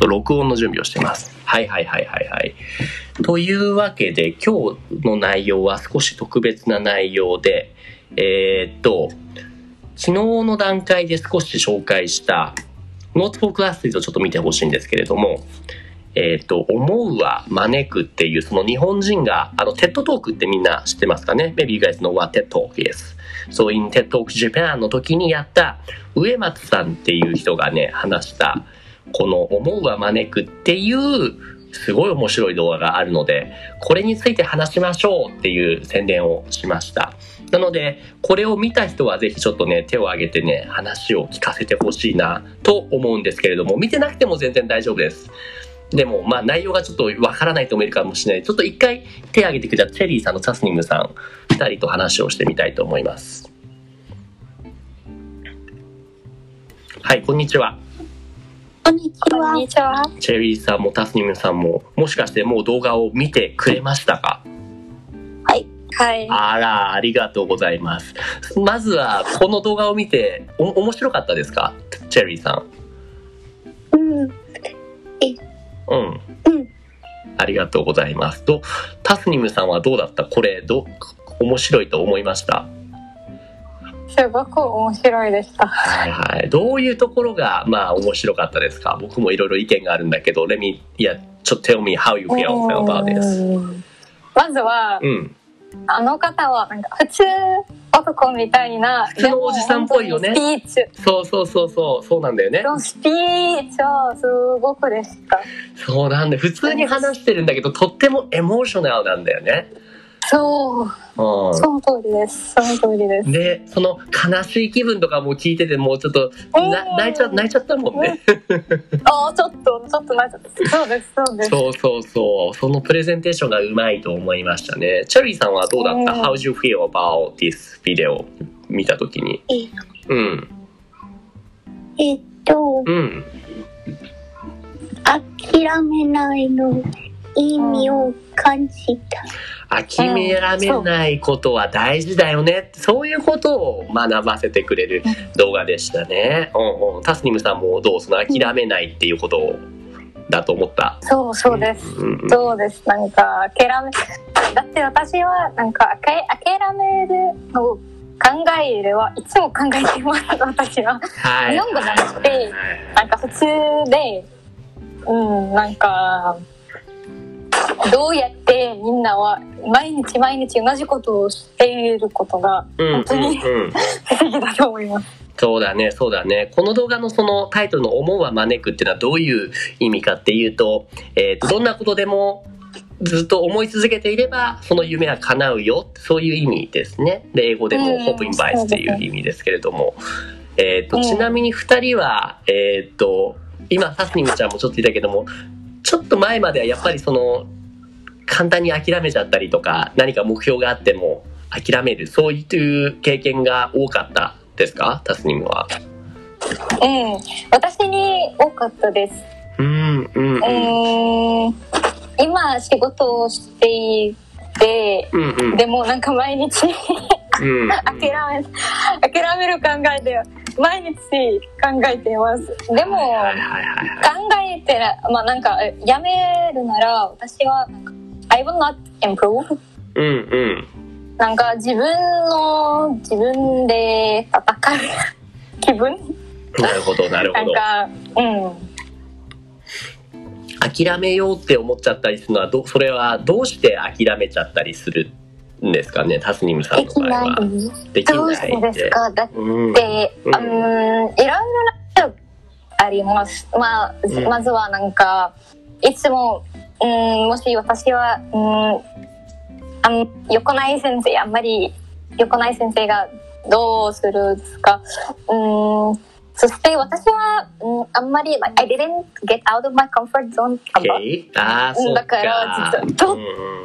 と録音の準備をしてます。はいはいはいはいはい。というわけで今日の内容は少し特別な内容で、えーっと、昨日の段階で少し紹介した Note for Athlete をちょっと見てほしいんですけれども、えーっと、思うは招くっていうその日本人が、あの、 TED Talk ってみんな知ってますかね ?Maybe you guys know what TED Talk is. So in TED Talk Japan の時にやった植松さんっていう人がね、話したこの思うは招くっていうすごい面白い動画があるので、これについて話しましょうっていう宣伝をしました。なので、これを見た人はぜひちょっとね、手を挙げてね、話を聞かせてほしいなと思うんですけれども、見てなくても全然大丈夫です。でも、まあ内容がちょっとわからない人もいるかもしれない。ちょっと一回手を挙げてくれたチェリーさんとタスニムさん、二人と話をしてみたいと思います。はい、こんにちは。こんにちこんは。にちは。チェリーさんもタスニムさんも、もしかしてもう動画を見てくれましたか？はい。あら、ありがとうございます。まずは、この動画を見て、お、面白かったですか？チェリーさうん。ん。うん。うん。ありがとうございます。と、タスニムさんはどうだった？これ、ど、面白いと思いました？すごく面白いでした。はいはい。どういうところが、まあ、面白かったですか？僕もいろいろ意見があるんだけど、let me, いや、ちょっと tell me how you feel about this. うんまずは、うん。あの方はなんか普通男みたいな、普通のおじさんっぽいよねスピーチ、そうそうそうそう、そうなんだよねスピーチはすごくでした。そうなんだよ。普通に話してるんだけど、とってもエモーショナルなんだよね。そう、うん。その通りです。その通りです。でその悲しい気分とかも聞いててもうちょっとなうん。泣いちゃ泣いちゃったもんね、ああ、ちょっと、ちょっとなんか、そうです、そうです。そうそうそう。そのプレゼンテーションがうまいと思いましたね。チャリーさんはどうだった、うん。How do you feel about this video? 見た時に。えうん。えっと、うん。諦めないの意味を感じた。諦めないことは大事だよね、そういうことを学ばせてくれる動画でしたね、うんうん、タスニムさんもどうその諦めないっていうことだと思った、そう、そうです。うんうんそうです。なんか、諦め、だって私は、なんか、諦めるの考えるはいつも考えてます、私は。はい。日本語じゃなくてはい。なんか普通で、うん、なんか、どうやってみんなは毎日毎日同じことをしていることがうん本当にうんうん不思議だと思います。そうだね、そうだね。この動画のそのタイトルの思うは招くっていうのはどういう意味かっていうと、えっ、と、どんなことでもずっと思い続けていれば、その夢は叶うよ。そういう意味ですね。で、英語でもうん hope invites っていう意味ですけれども。えっ、と、うんちなみに二人は、えっ、と、今、サスニムちゃんもちょっと言ったけども、ちょっと前まではやっぱりその、簡単に諦めちゃったりとか、何か目標があっても諦める、そういう経験が多かったですか？タスニムは。うん、私に多かったです。うんうんうんうーん、今仕事をしていて、うんうんでもなんか毎日うん諦め、諦める考えで毎日考えています。でも、考えてな、まあなんか、えやめるなら、私は、なんか、I will not improve. うんうん。なんか、自分の、自分で戦う 気分？なるほどなるほど。なんか、うん。諦めようって思っちゃったりするのはどそれはどうして諦めちゃったりするんですかね？タスニムさんの場合は。ない。できどうしてですか？だっうんて、うん。うん、いろいろなあります。まあ、うん。まずはなんか、いつも、うん、もし私は、うん、あん横内先生、あんまり横内先生がどうするですか？うん、そして私は、うん、あんまり、I didn't get out of my comfort zone あんま OK ああそうか。だからちょっ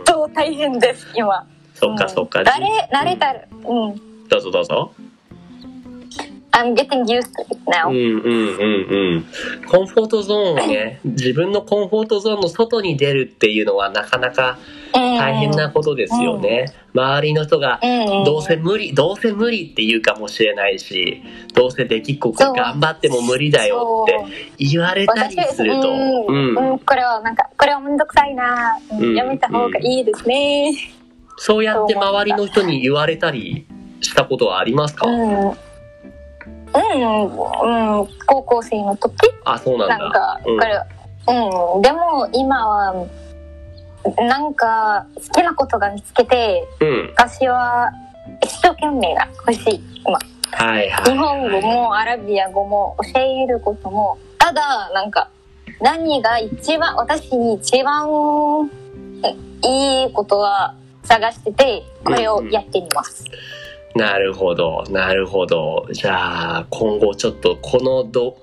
とと大変です、今。そっかそっか。慣れ、慣れたら、うん。どうぞどうぞ I'm getting used to it うん now. うんうんうん。コンフォートゾーンをね、自分のコンフォートゾーンの外に出るっていうのはなかなか大変なことですよね。周りの人がうん。どうせ無理、どうせ無理って言うかもしれないし、どうせできっこ頑張っても無理だよって言われたりすると、ううん。ん、うん、これはなんか、これはめんどくさいな、うんうん。やめた方がいいですね。そうやって周りの人に言われたりしたことはありますか、うん。うん、うん、高校生の時あ、そうなんだ。なんか、うんこれ、うん、でも今は、なんか、好きなことが見つけて、うん。私は一生懸命が欲しい。今。はいは日本語もアラビア語も教えることも、ただ、なんか、何が一番、私に一番いいことは探してて、これをやってみます。い。なるほど、なるほど。じゃあ、今後ちょっとこのど、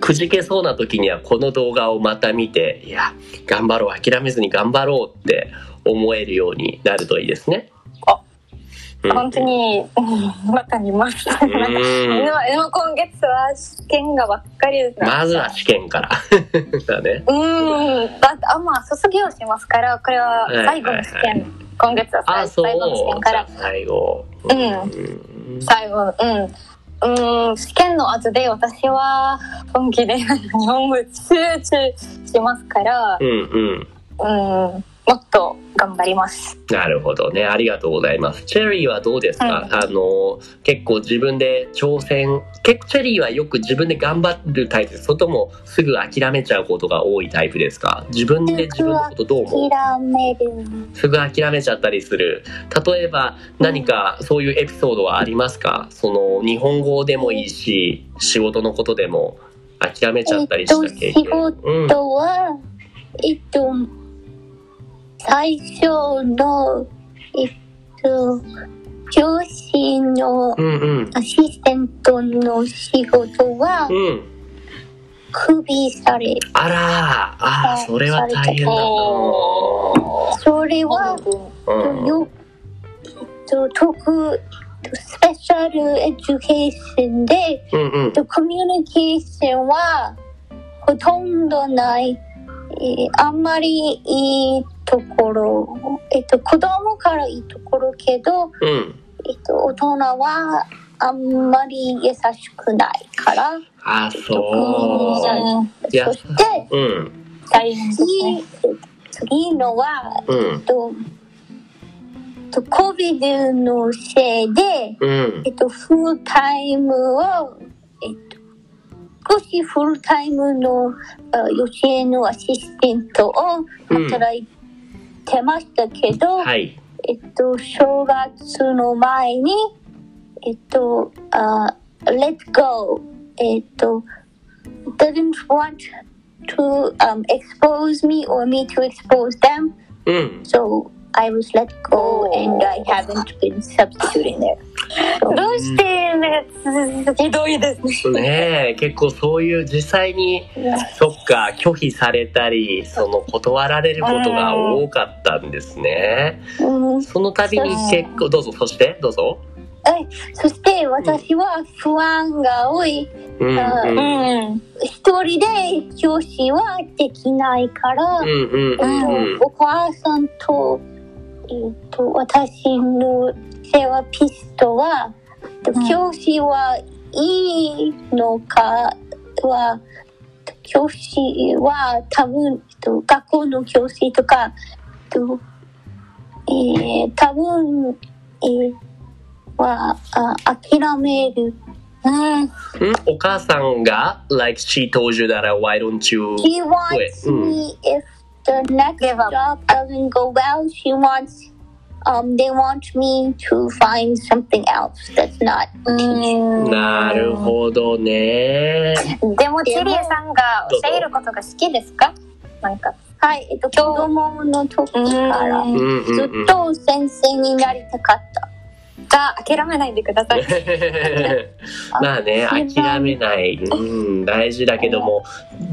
くじけそうな時にはこの動画をまた見て、いや、頑張ろう、諦めずに頑張ろうって思えるようになるといいですね。本当に、うんまた見ます。なんかうんでも今月は試験がばっかりですね。まずは試験から。だね。うん。だって、あ、まあ、卒業しますから、これは最後の試験。はいはい今月は。最後の試験から。最後。うんうん最後、うん。うん、試験の後で私は本気で日本語集中しますから、うんうん。うん、もっと頑張ります。なるほどね。ありがとうございます。チェリーはどうですか、うんあの、結構自分で挑戦、結構チェリーはよく自分で頑張るタイプですそれともすぐ諦めちゃうことが多いタイプですか？自分で自分のことどう思う？諦める。すぐ諦めちゃったりする。例えば何かそういうエピソードはありますか？その日本語でもいいし、仕事のことでも諦めちゃったりした経験。えっとうんあ。とは、えっと、最初の、えっと、教師の。アシスタントの仕事はうん。クビされる。あらーあー、それは大変だな。それは、うんよ、えっと、特、スペシャルエデュケーションで、うんうん。コミュニケーションはほとんどない、えーあんまりいいところ、えっと、子供からいいところけど、うん。えっと、大人はあんまり優しくないから、あ、そう。そしてうん。大変です次ね。次のは、うんえっ。と、と COVID のせいで、うんえ。っと、フルタイムを、えっと、少しフルタイムのあ幼稚園のアシスタントを働いてましたけど、はい。えっと、正月の前に、えっと、あ let go, えっと、doesn't want to um, expose me or me to expose them, うん。 so I was let go and I haven't been substituting there. どうしてね、ひどいですね。ねえ、結構そういう実際に、そっか、拒否されたり、その断られることが多かったんですね。うんその度に結構、どうぞ、そして、どうぞ。そして私は不安が多い。うん。一人で教師はできないから、うんお母さんと,、えー、と私のセラピストは、ん教師はいいのかは教師は多分えっと学校の教師とか、えっとえー多分、えーはあ諦める。うん。うん。お母さんが、like she told you that uh, why don't you... She wants Mm. me if the next Give up. job doesn't go well. She wants, um, they want me to find something else that's not. うんなるほどね。でも、チリエさんが教えることが好きですかなんか。はい、えっと、子供の時からずうんっ。と先生になりたかった。じゃあ諦めないでください。まあね諦めない、うん、大事だけども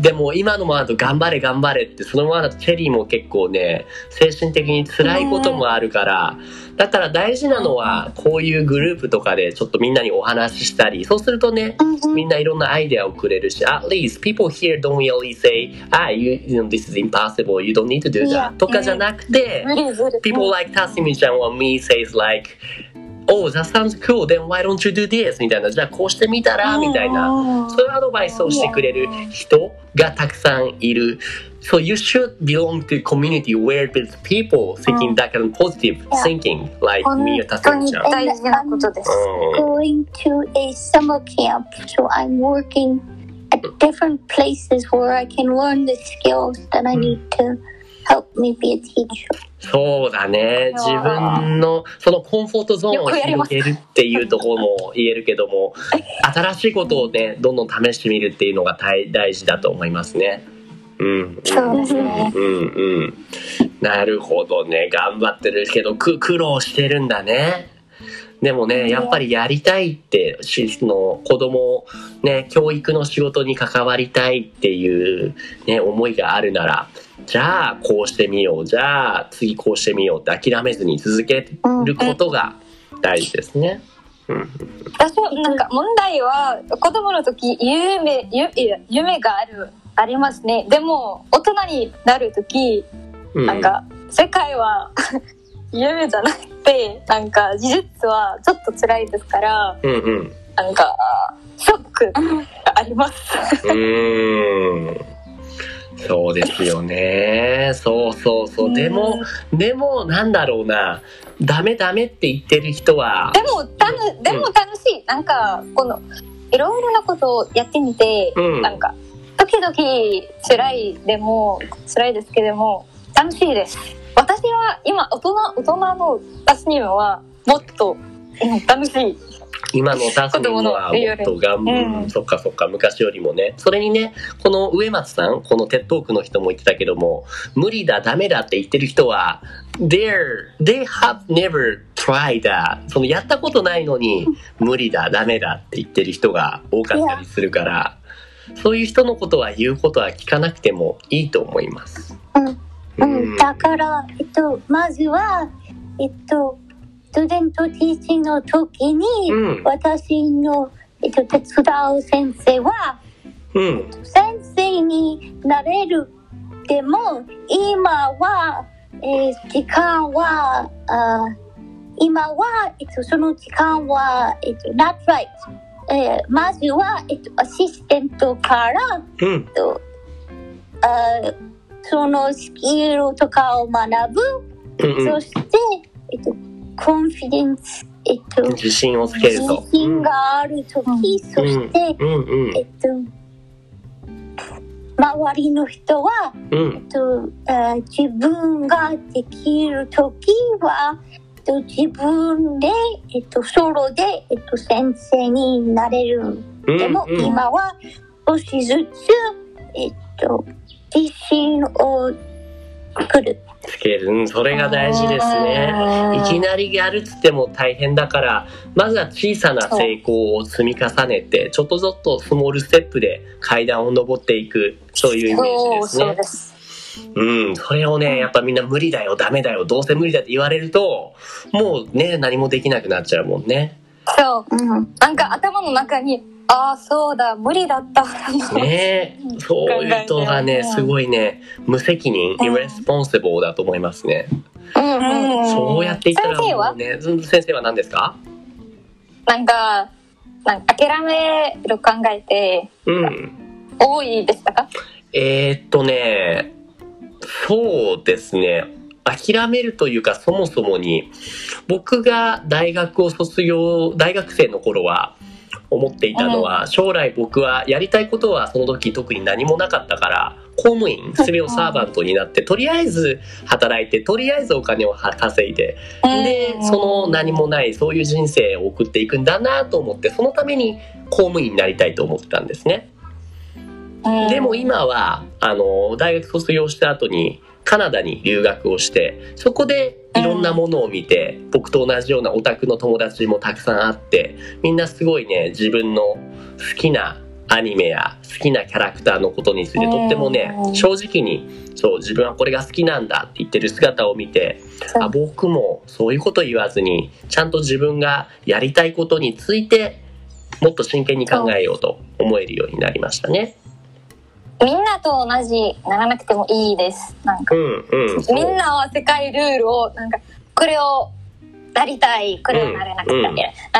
でも今のままだと頑張れ頑張れってそのままだとチェリーも結構ね精神的に辛いこともあるからだから大事なのはこういうグループとかでちょっとみんなにお話ししたりそうするとねみんないろんなアイデアをくれるし at least people here don't really say ah you, you know, this is impossible you don't need to do that とかじゃなくて無理ずる。people like Tassimi-chan or me says like oh that sounds cool then why don't you do this みたいなじゃあこうしてみたらみたいなそういうアドバイスをしてくれる人がたくさんいる So you should belong to a community where there's people thinking that kind of positive Yeah. thinking like 本 me or 当に Tassimi-chan 大事なことです。うん going to a summer camp, so I'm working at different places where I can learn the skills that I need to help me be a teacher. そうだね自分のそのコンフォートゾーンを広げるっていうところも言えるけども 新しいことをねどんどん試してみるっていうのが大大事だと思いますね。うん、そうですね。うんうんなるほどね頑張ってるけどく苦労してるんだねでもねやっぱりやりたいってしの子供ね教育の仕事に関わりたいっていうね思いがあるならじゃあこうしてみようじゃあ次こうしてみようって諦めずに続けることが大事ですね。うん私はなんか問題は子供の時夢ゆ夢があるありますね。でも大人になる時うんなんか世界は夢じゃなくてなんか事実はちょっと辛いですからうんうんなんかショックがあります。うーんそうですよね。そうそうそう。でも、でも、なんだろうな。ダメダメって言ってる人は、でもたのでも楽しい。なんかこのいろいろなことをやってみて、うんなんか時々辛いでも辛いですけども楽しいです。私は今大人大人の私にはもっとうん楽しい。今のタスはもっと頑張うんる、そっかそっか、昔よりもね。それにね、この植松さん、このテッドークの人も言ってたけども、無理だ、ダメだって言ってる人は、they're, they have never tried that. そのやったことないのに、無理だ、ダメだって言ってる人が多かったりするから、そういう人のことは言うことは聞かなくてもいいと思います。うん、だから、えっと、まずは、えっと、ストゥデントティーチングの時に、うん私の、えっと、手伝う先生は、うん。先生になれる。でも、今は、えー時間は、あ今は、えっと、その時間は、えっと、not right。えーまずは、えっと、アシスタントから、うん。えっと、あそのスキルとかを学ぶ。うんうんそして、えっと、コンフィデンス、えっと、自信をつけると。自信があるとき、うんそして、うんうんえっと、周りの人は、うんえっと、あ自分ができるときは、えっと、自分で、えっと、ソロで、えっと、先生になれる。うん。でも、今は少しずつ、えっと、自信を作る。つける、うん、それが大事ですね。いきなりやるっつっても大変だからまずは小さな成功を積み重ねてちょっとずつスモールステップで階段を登っていくそういうイメージですねそうそう。です。うん、それをねやっぱみんな無理だよダメだよどうせ無理だって言われるともうね何もできなくなっちゃうもんね。そう。うん。なんか頭の中に、ああ、そうだ、無理だった。ねそういう人がねすごいね。無責任、ん。irresponsible だと思いますね。うんうんそうやって言ったらもうねず先生は何ですか？なんか、なんか諦める考えてうん。多いでしたか？えーっとね、そうですね。諦めるというかそもそもに僕が大学を卒業大学生の頃は思っていたのは、将来僕はやりたいことはその時特に何もなかったから公務員スベオサーバントになってとりあえず働いてとりあえずお金をは稼いででその何もないそういう人生を送っていくんだなと思ってそのために公務員になりたいと思ってたんですね。うん。でも今はあの大学卒業した後にカナダに留学をしてそこでいろんなものを見て、僕と同じようなオタクの友達もたくさんあってみんなすごいね自分の好きなアニメや好きなキャラクターのことについてとってもねうん正直にそう自分はこれが好きなんだって言ってる姿を見てあ僕もそういうこと言わずにちゃんと自分がやりたいことについてもっと真剣に考えようと思えるようになりましたね。みんなと同じならなくてもいいです。なんか。うんうん、みんなは世界ルールをなんかこれをなりたいこれをなれなくて、うんなん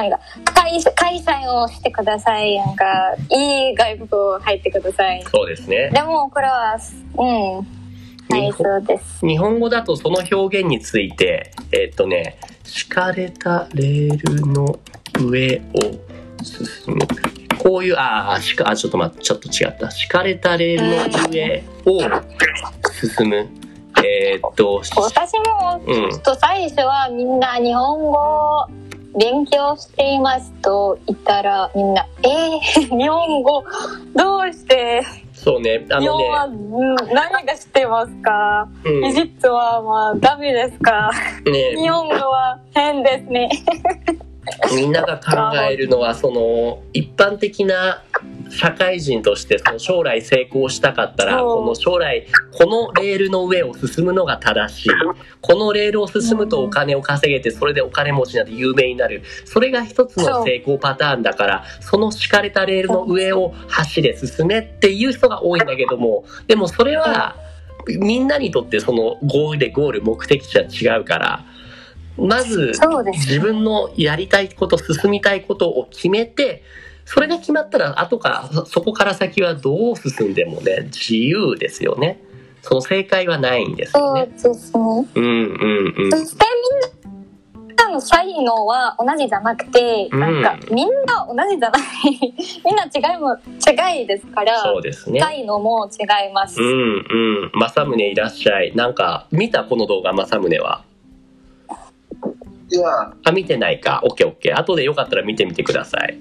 か開開催をしてください。なんかいい外国入ってください。そうですね。でもこれはうんはい日本そうです。日本語だとその表現についてえっとね敷かれたレールの上を進むこういうああしかあちょっと待ってちょっと違った。敷かれたレールの上を進む。えーっと私もうんちょっと最初はみんな日本語を勉強していますと言ったらみんな「えー、日本語どうして？そうねあ日本は、のねうん何がしてますか？うん。エジプトはまあダメですか？ね。日本語は変ですね。みんなが考えるのはその一般的な社会人としてその将来成功したかったらこの将来このレールの上を進むのが正しい。このレールを進むとお金を稼げてそれでお金持ちになって有名になる。それが一つの成功パターンだからその敷かれたレールの上を走れ進めっていう人が多いんだけどもでもそれはみんなにとってそのゴールでゴール目的地は違うからまず自分のやりたいこと進みたいことを決めてそれが決まったら後からそそこから先はどう進んでもね自由ですよね。その正解はないんですよそうねですね。うんうんうん。そしてみんなの才能は同じじゃなくて、うん。なんかみんな同じじゃない。みんな違いも違いですから、そうですね。才能も違います。うんうん。正宗いらっしゃい。なんか見たこの動画正宗はあ見てないか。OKOK 後でよかったら見てみてください。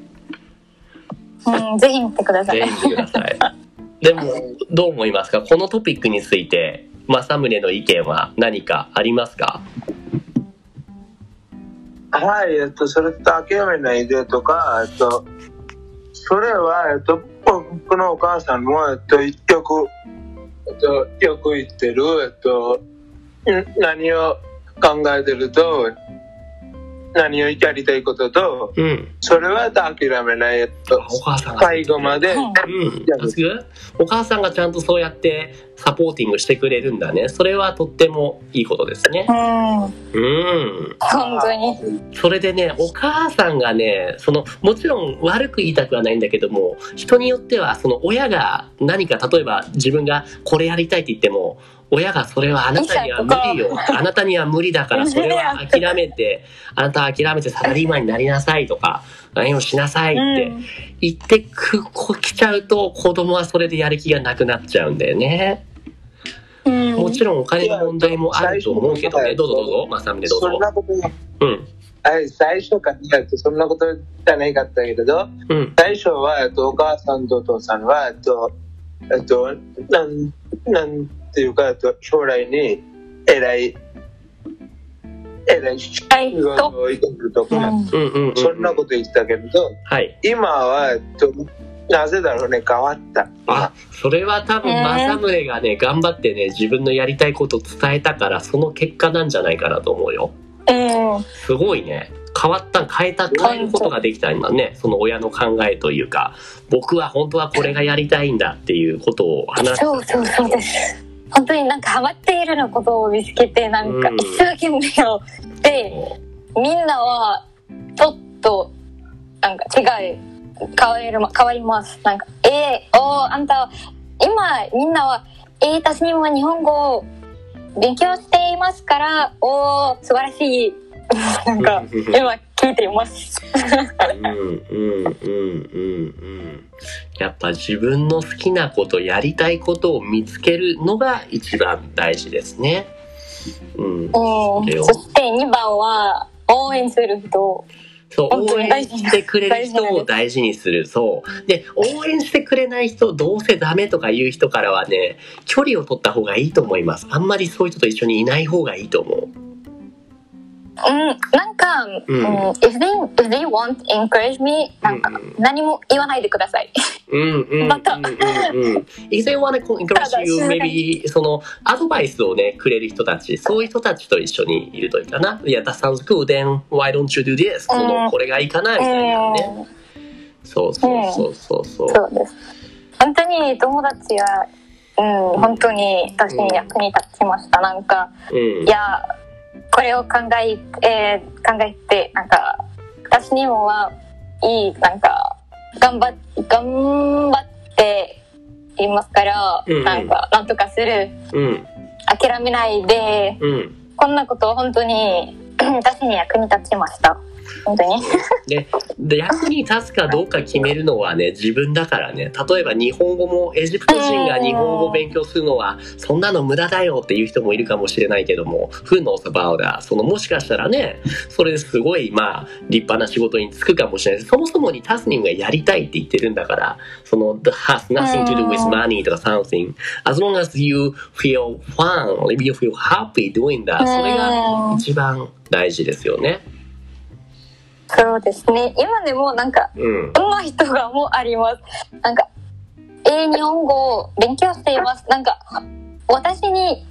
うん、ぜひ見てください。全員見てください。でもどう思いますか？このトピックについて正宗の意見は何かありますか？はい、えっと、それと諦めないでとか、えっと、それは、えっと、僕のお母さんも、えっと、一曲、えっと、よく言ってる、えっと、ん何を考えてると、何をやりたいことと、うん。それは諦めない、と、お母さんが最後まで、お母さんがちゃんとそうやってサポーティングしてくれるんだね。それはとってもいいことですね。うん、うん。本当に。それでねお母さんがねそのもちろん悪く言いたくはないんだけども人によってはその親が何か例えば自分がこれやりたいって言っても親がそれはあなたには無理よあなたには無理だからそれは諦めて あなたは諦めてサラリーマンになりなさいとか何をしなさいってうん言ってくこ来ちゃうと子供はそれれでやる気がなくなっちゃうんだよね。うんもちろんお金の問題もあると思うけどね。どうぞどうぞ、まさみでどうぞ。そんなこと、うん。はい、最初からそんなことじゃないかったけれど、うん。最初は、えっと、お母さんとお父さんは、えっと、えっと、なん、なんていうか、えっと、将来に偉い、偉い仕はい、事と。をいけるとか、うんうんうんうん。そんなこと言ってたけれど、はい。今は、えっと、なぜだろうね、変わった。あ、それは多分、えー正宗がね、頑張ってね、自分のやりたいことを伝えたから、その結果なんじゃないかなと思うよ。うん。すごいね。変わった、変えた、変えることができたんだね。その親の考えというか、僕は本当はこれがやりたいんだっていうことを話した。そうそうそうです。本当になんかハマっているのことを見つけて、なんかうん一生懸命をで、みんなはちょっとなんか違い変わる変わります。なんかえー、おーあんた今みんなはえー、私にも日本語を勉強していますから、おー素晴らしい。なんか今 聞いています。うんうんうんうんうんやっぱ自分の好きなことやりたいことを見つけるのが一番大事ですね。うん、うん。そして2番は応援する人。そう応援してくれる人を大事にするそうで応援してくれない人どうせダメとか言う人からはね距離を取った方がいいと思いますあんまりそういう人と一緒にいない方がいいと思ううん、なんか、うんうん if they if they want encourage me なんかうん何も言わないでください。うんうんうんまたうんうん。If they want to encourage you, maybe そのアドバイスをね、くれる人たち、そういう人たちと一緒にいるといいかな。いや、that sounds good, then why don't you do this? その、うんこれがいいかなみたいなね。そうそうそうそうそう。そうです。本当に友達は、うん、本当に私に役に立ちました。なんか、うんい。や、これを考え、えー考えて、なんか、私にもはいい、なんか、頑張っ、頑張っていますから、うんなんか、なんとかする。うん。諦めないで、うん。こんなこと本当に 私に役に立ちました。でで役に立つかどうか決めるのはね自分だからね。例えば日本語もエジプト人が日本語を勉強するのはそんなの無駄だよっていう人もいるかもしれないけども Who knows about that そのもしかしたらねそれですごいまあ立派な仕事に就くかもしれない。そもそもにタスニンがやりたいって言ってるんだからその has nothing to do with money とか something as long as you feel fun you feel happy doing that それが一番大事ですよね。そうですね。今でもなんか、うんそんな人がもうあります。なんか、えー日本語を勉強しています。なんか、私に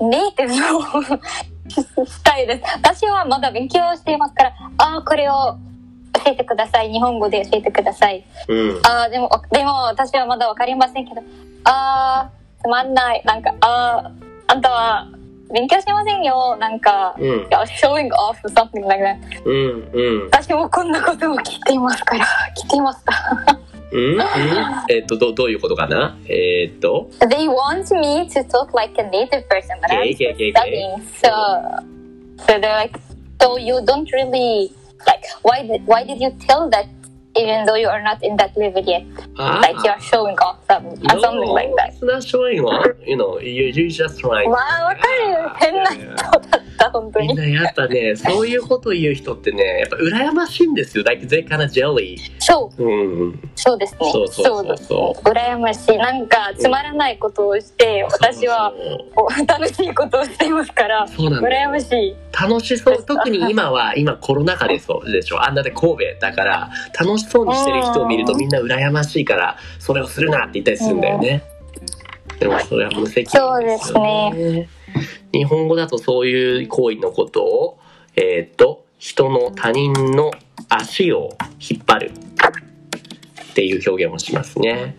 ネイティブをしたいです。私はまだ勉強していますから、ああ、これを教えてください。日本語で教えてください。うんああ、でも、でも私はまだわかりませんけど、ああ、つまんない。なんか、ああ、あんたは勉強しませんよ。なんか、うん showing off or something like that. うんうん私もこんなことを聞いていますから、聞いていました。うんうんえっとどどういうことかなえーっと They want me to talk like a native person, but I'm Okay, okay, okay, okay. studying. So, so they're like, so you don't really like. Why did why did you tell that even though you are not in that level yet? あ Like you are showing off some, or something like that. It's not showing off. You know, you, you just trying. まあ、わかる。変な人だった、本当に。みんなやっぱね、そういうこと言う人ってね、やっぱ羨ましいんですよ。Like they kind of jelly. そう、うん。そうですね。そうそうそうそうですね。羨ましい。なんか、つまらないことをして、私は楽しいことをしていますから、そう羨ましい。楽しそう。特に今は、今コロナ禍でそうでしょ。あんなで神戸だから、楽しそうにしてる人を見るとみんな羨ましいから、それをするなって言ったりするんだよね。でもそれは無責任ですよね。日本語だとそういう行為のことを、えーっと、人の他人の足を引っ張るっていう表現をしますね。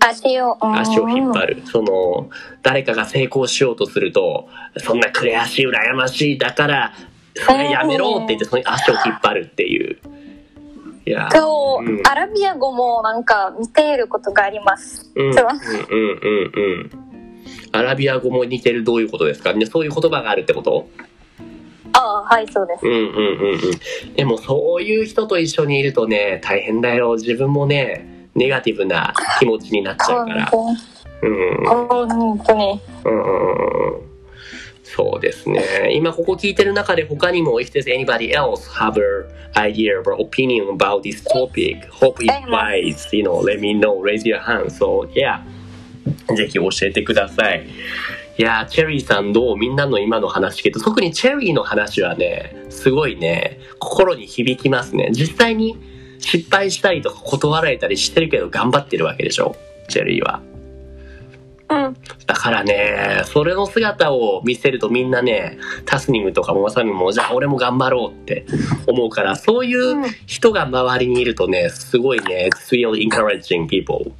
足を、足を引っ張る。その、誰かが成功しようとすると、そんな悔しい、羨ましい、だから、それやめろって言って、その足を引っ張るっていう。いや、そう、うんアラビア語もなんか似ていることがあります。うん、うん、そううん、うん、うん。アラビア語も似てるどういうことですか？ねそういう言葉があるってこと？ああ、はい、そうです。うんうんうんうん。でもそういう人と一緒にいるとね、大変だよ。自分もね、ネガティブな気持ちになっちゃうから。本うん。当に。本当に。うんうんうんそうですね。今ここ聞いてる中で他にも if there's anybody else have an idea or opinion about this topic, hope it wise, you know, let me know, raise your hand. So yeah, ぜひ教えてください。いやー、チェリーさんどう？みんなの今の話聞くと、特にチェリーの話はね、すごいね、心に響きますね。実際に失敗したりとか断られたりしてるけど頑張ってるわけでしょ？チェリーは。うん。だからね、それの姿を見せるとみんなね、タスニムとかもまさみも、じゃあ俺も頑張ろうって思うから、そういう人が周りにいるとね、すごいね、it's really encouraging people.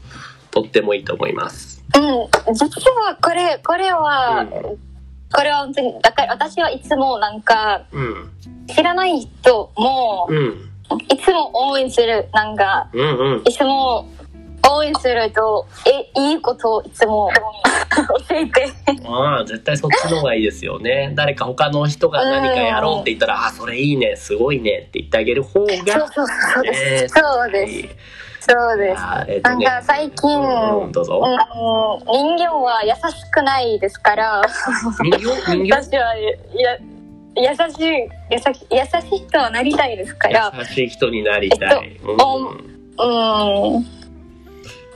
とってもいいと思います。うん。実はこれ、これは、うんこれは本当に、だから私はいつもなんか、うん。知らない人も、うん。いつも応援する。なんか、うんうん。いつも応援すると、え、いいことをいつも教えて。ああ、絶対そっちの方がいいですよね。誰か他の人が何かやろうって言ったら、あ、それいいね、すごいねって言ってあげる方そうが、そうそうでえーす。そうです。そうです。えっとねなんか最近、うん、どうぞ。うん、人間は優しくないですから、人形？人形？私はや優しい優し優しい人はなりたいですから、優しい人になりたい。えっとうんうん、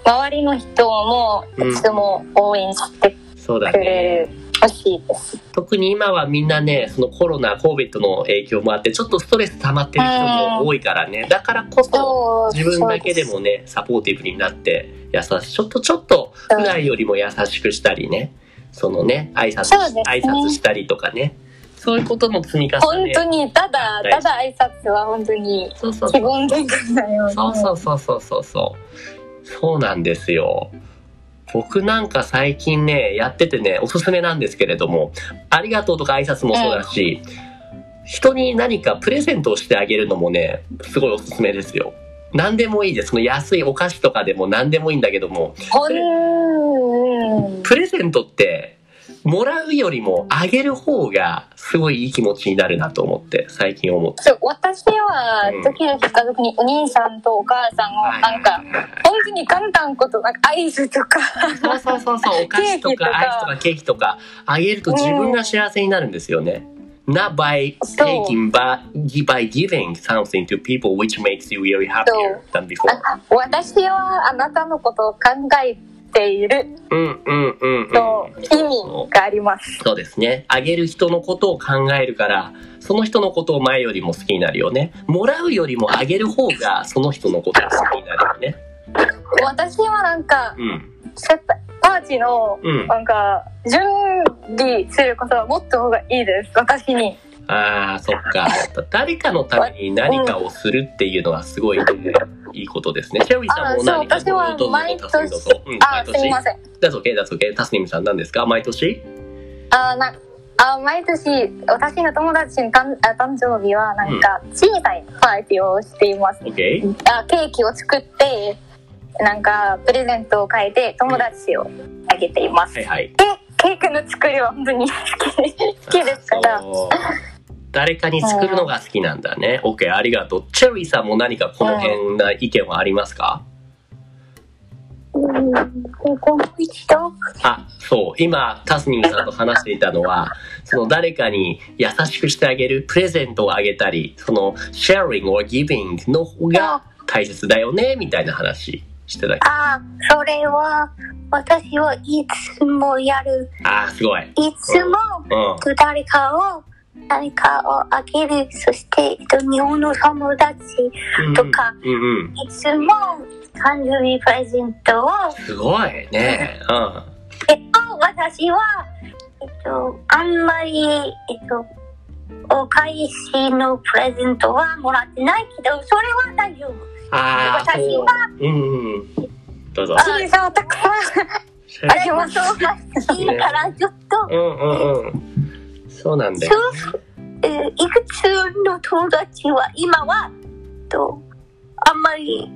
周りの人もいつも応援してそうだくれね。る。欲しいです。特に今はみんなねそのコロナ COVID の影響もあってちょっとストレス溜まってる人も多いからね。だからこそ自分だけでもねサポーティブになって優しいちょっとちょっと普段よりも優しくしたりね。そのね挨拶ね。挨拶したりとかね。そういうことの積み重ね。本当にただただ挨拶は本当にそうそう気分転換だよ。そうそうそうそうそうそうそうなんですよ。僕なんか最近ねやっててねおすすめなんですけれどもありがとうとか挨拶もそうだし、人に何かプレゼントをしてあげるのもねすごいおすすめですよ。何でもいいです。その安いお菓子とかでも何でもいいんだけどもプレゼントってもらうよりもあげる方がすごいいい気持ちになるなと思って最近思って。そう私はうん。時々家族にお兄さんとお母さんをなんか本当に簡単ことなんかアイスとかそうそうそうそう、お菓子とかか。アイスとかケーキとかあげると自分が幸せになるんですよね。not by そう。taking but by giving something to people which makes you really happier than before. あ私はあなたのことを考えているうんうんうんうん。と意味があります。そうですね。あげる人のことを考えるから、その人のことを前よりも好きになるよね。もらうよりもあげる方がその人のことを好きになるよね。私はなんかうん。パーティーのうん。なんか準備することはもっと方がいいです私に。ああ、そっか。誰かのために何かをするっていうのはすごい、ね、いいことですね。チェリーさんも何か私はどうぞ毎どうぞどうぞ年うんあすみません。スニムさん何ですか？毎年？あなあ毎年私の友達の誕あ誕生日はなんか小さいパーティーをしています。?OK? あケーキを作ってなんかプレゼントを書いて友達をあげています。はいはい。でケーキの作りは本当に好き好きですから。誰かに作るのが好きなんだね。OK, ありがとう。チェリーさんも何かこの辺な意見はありますか？うん、あ、そう。今、タスニムさんと話していたのは、その誰かに優しくしてあげる、プレゼントをあげたり、その sharing or giving の方が大切だよね、みたいな話してた。あ、それは、私はいつもやる。あー、すごい。いつも、うん。誰かを、何かをあげる。そして、えっと、日本の友達とか、うんうん。いつも誕生日プレゼントを、すごいね。うん。えっと、私は、えっと、あんまり、えっと、お返しのプレゼントはもらってないけど、それは大丈夫。ああ、私そうは。うんうん。どうぞ。小さいたくさんあります。そうが好きからちょっと、うんうんうん。そうなんだよ。そう。えーいくつの友達は今は、えっと、あんまり、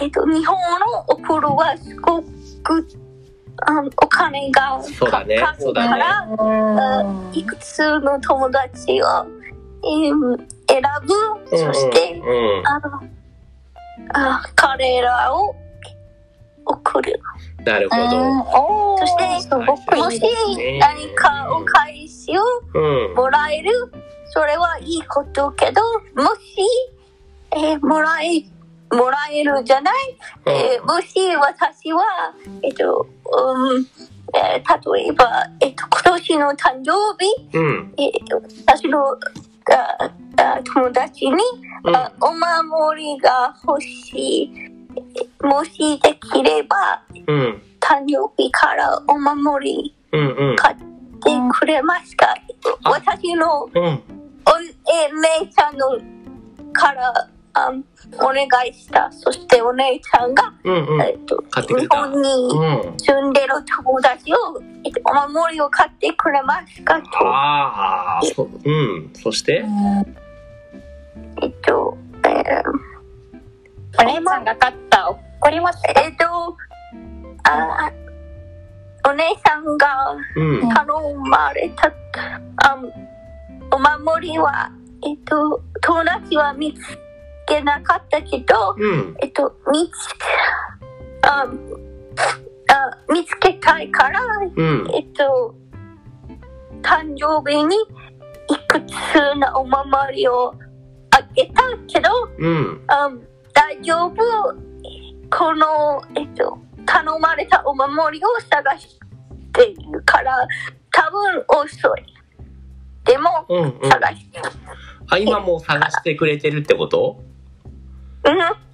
えっと、日本のお風呂はすごく、あお金がかかるから、うんいくつの友達を、えー選ぶ、そして、うんうんあのあ彼らを送る。なるほど。そしてもし何かお返もらえる、それはいいことけど、もし、えーもらえ、もらえるじゃない、えーもし私は、えっと、うん、えー例えば、えっと、今年の誕生日、うん。えー私のああ友達に、うんあお守りが欲しい。もしできれば、うん。誕生日からお守りうんうん。くれますか、あ私のおうん。え姉ちゃんのからあお願いした。そしてお姉ちゃんが、うんうん。えっと、日。本にうん。住んでる友達を、えっと、お守りを買ってくれますかと。ああ、そうん。そして？えっと、えーお姉ちゃんが買った怒りましたえっと、あお姉さんがうん。頼まれた、あお守りは、えっと、友達は見つけなかったけど、うん。えっと、見つああ見つけたいから、うん。えっと、誕生日にいくつのお守りをあげたけど、うん。あ大丈夫？この、えっと、頼まれたお守りを探しているから多分遅い。でも、うんうん。探して。あ、今もう探してくれてるってこと？うん。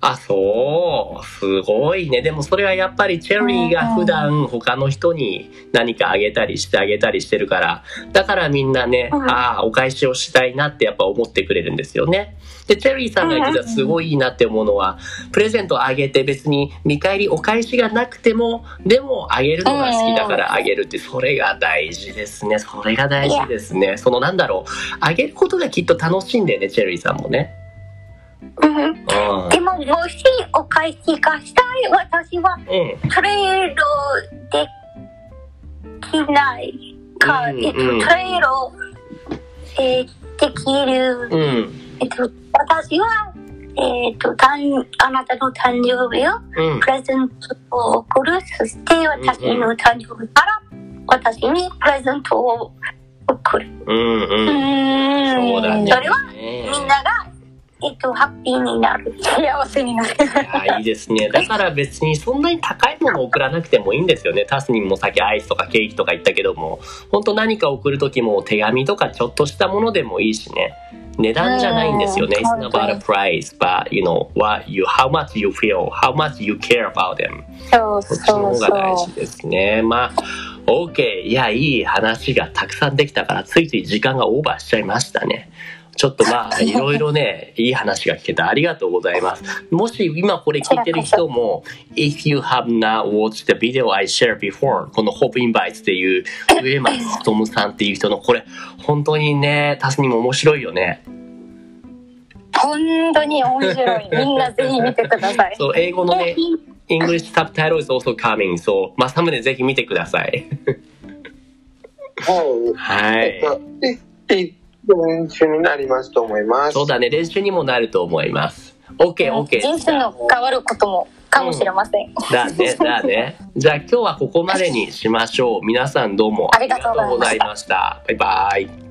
あ、そう。すごいね。でもそれはやっぱりチェリーが普段他の人に何かあげたりしてあげたりしてるから、だからみんなね、うんああ、お返しをしたいなってやっぱ思ってくれるんですよね。で、チェリーさんが言ってたすごいいいなって思うのは、プレゼントあげて別に見返りお返しがなくても、でもあげるのが好きだからあげるって、それが大事ですね。それが大事ですね。そのなんだろう、あげることがきっと楽しいんだよね、チェリーさんもね。うん。うん。でも、もしお返しがしたい私は、うん。トレードできないか、うんえっと、うんトレード、えーできる、うん。えっと、私は、えっと、誕あなたの誕生日をうんプ。レゼントを送る。そして私の誕生日から私にプレゼントを送る。うんうん。うんそうだね。それはみんなが、えっと、ハッピーになる。幸せになる。いやいいですね。だから別にそんなに高いものを送らなくてもいいんですよね。タスにもさっきアイスとかケーキとか言ったけども、本当何か送る時も手紙とかちょっとしたものでもいいしね。値段じゃないんですよね。うん It's not about a price, but you know, what you, how much you feel, how much you care about them. そうそっちのそう方が大そ事ですね。まあ、OK。いや、いい話がたくさんできたから、ついつい時間がオーバーしちゃいましたね。ちょっとまあ、いろいろね、いい話が聞けた。ありがとうございます。もし今これ聞いてる人も、If you have not watched the video I shared before, この Hope Invites っていう、上松勉さんっていう人の、これ、本当にね、タスにも面白いよね。う。本当に面白い。みんなぜひ見てください。そう、英語のね、English subtitle is also coming. そう、まあ、サムネぜひ見てください。はい。はい。練習になりますと思います。そうだね、練習にもなると思います。OK、OK。人生の変わることもかもしれません。だね、だね。じゃあ今日はここまでにしましょう。皆さんどうもありがとうございましたありがとうございました。バイバイ。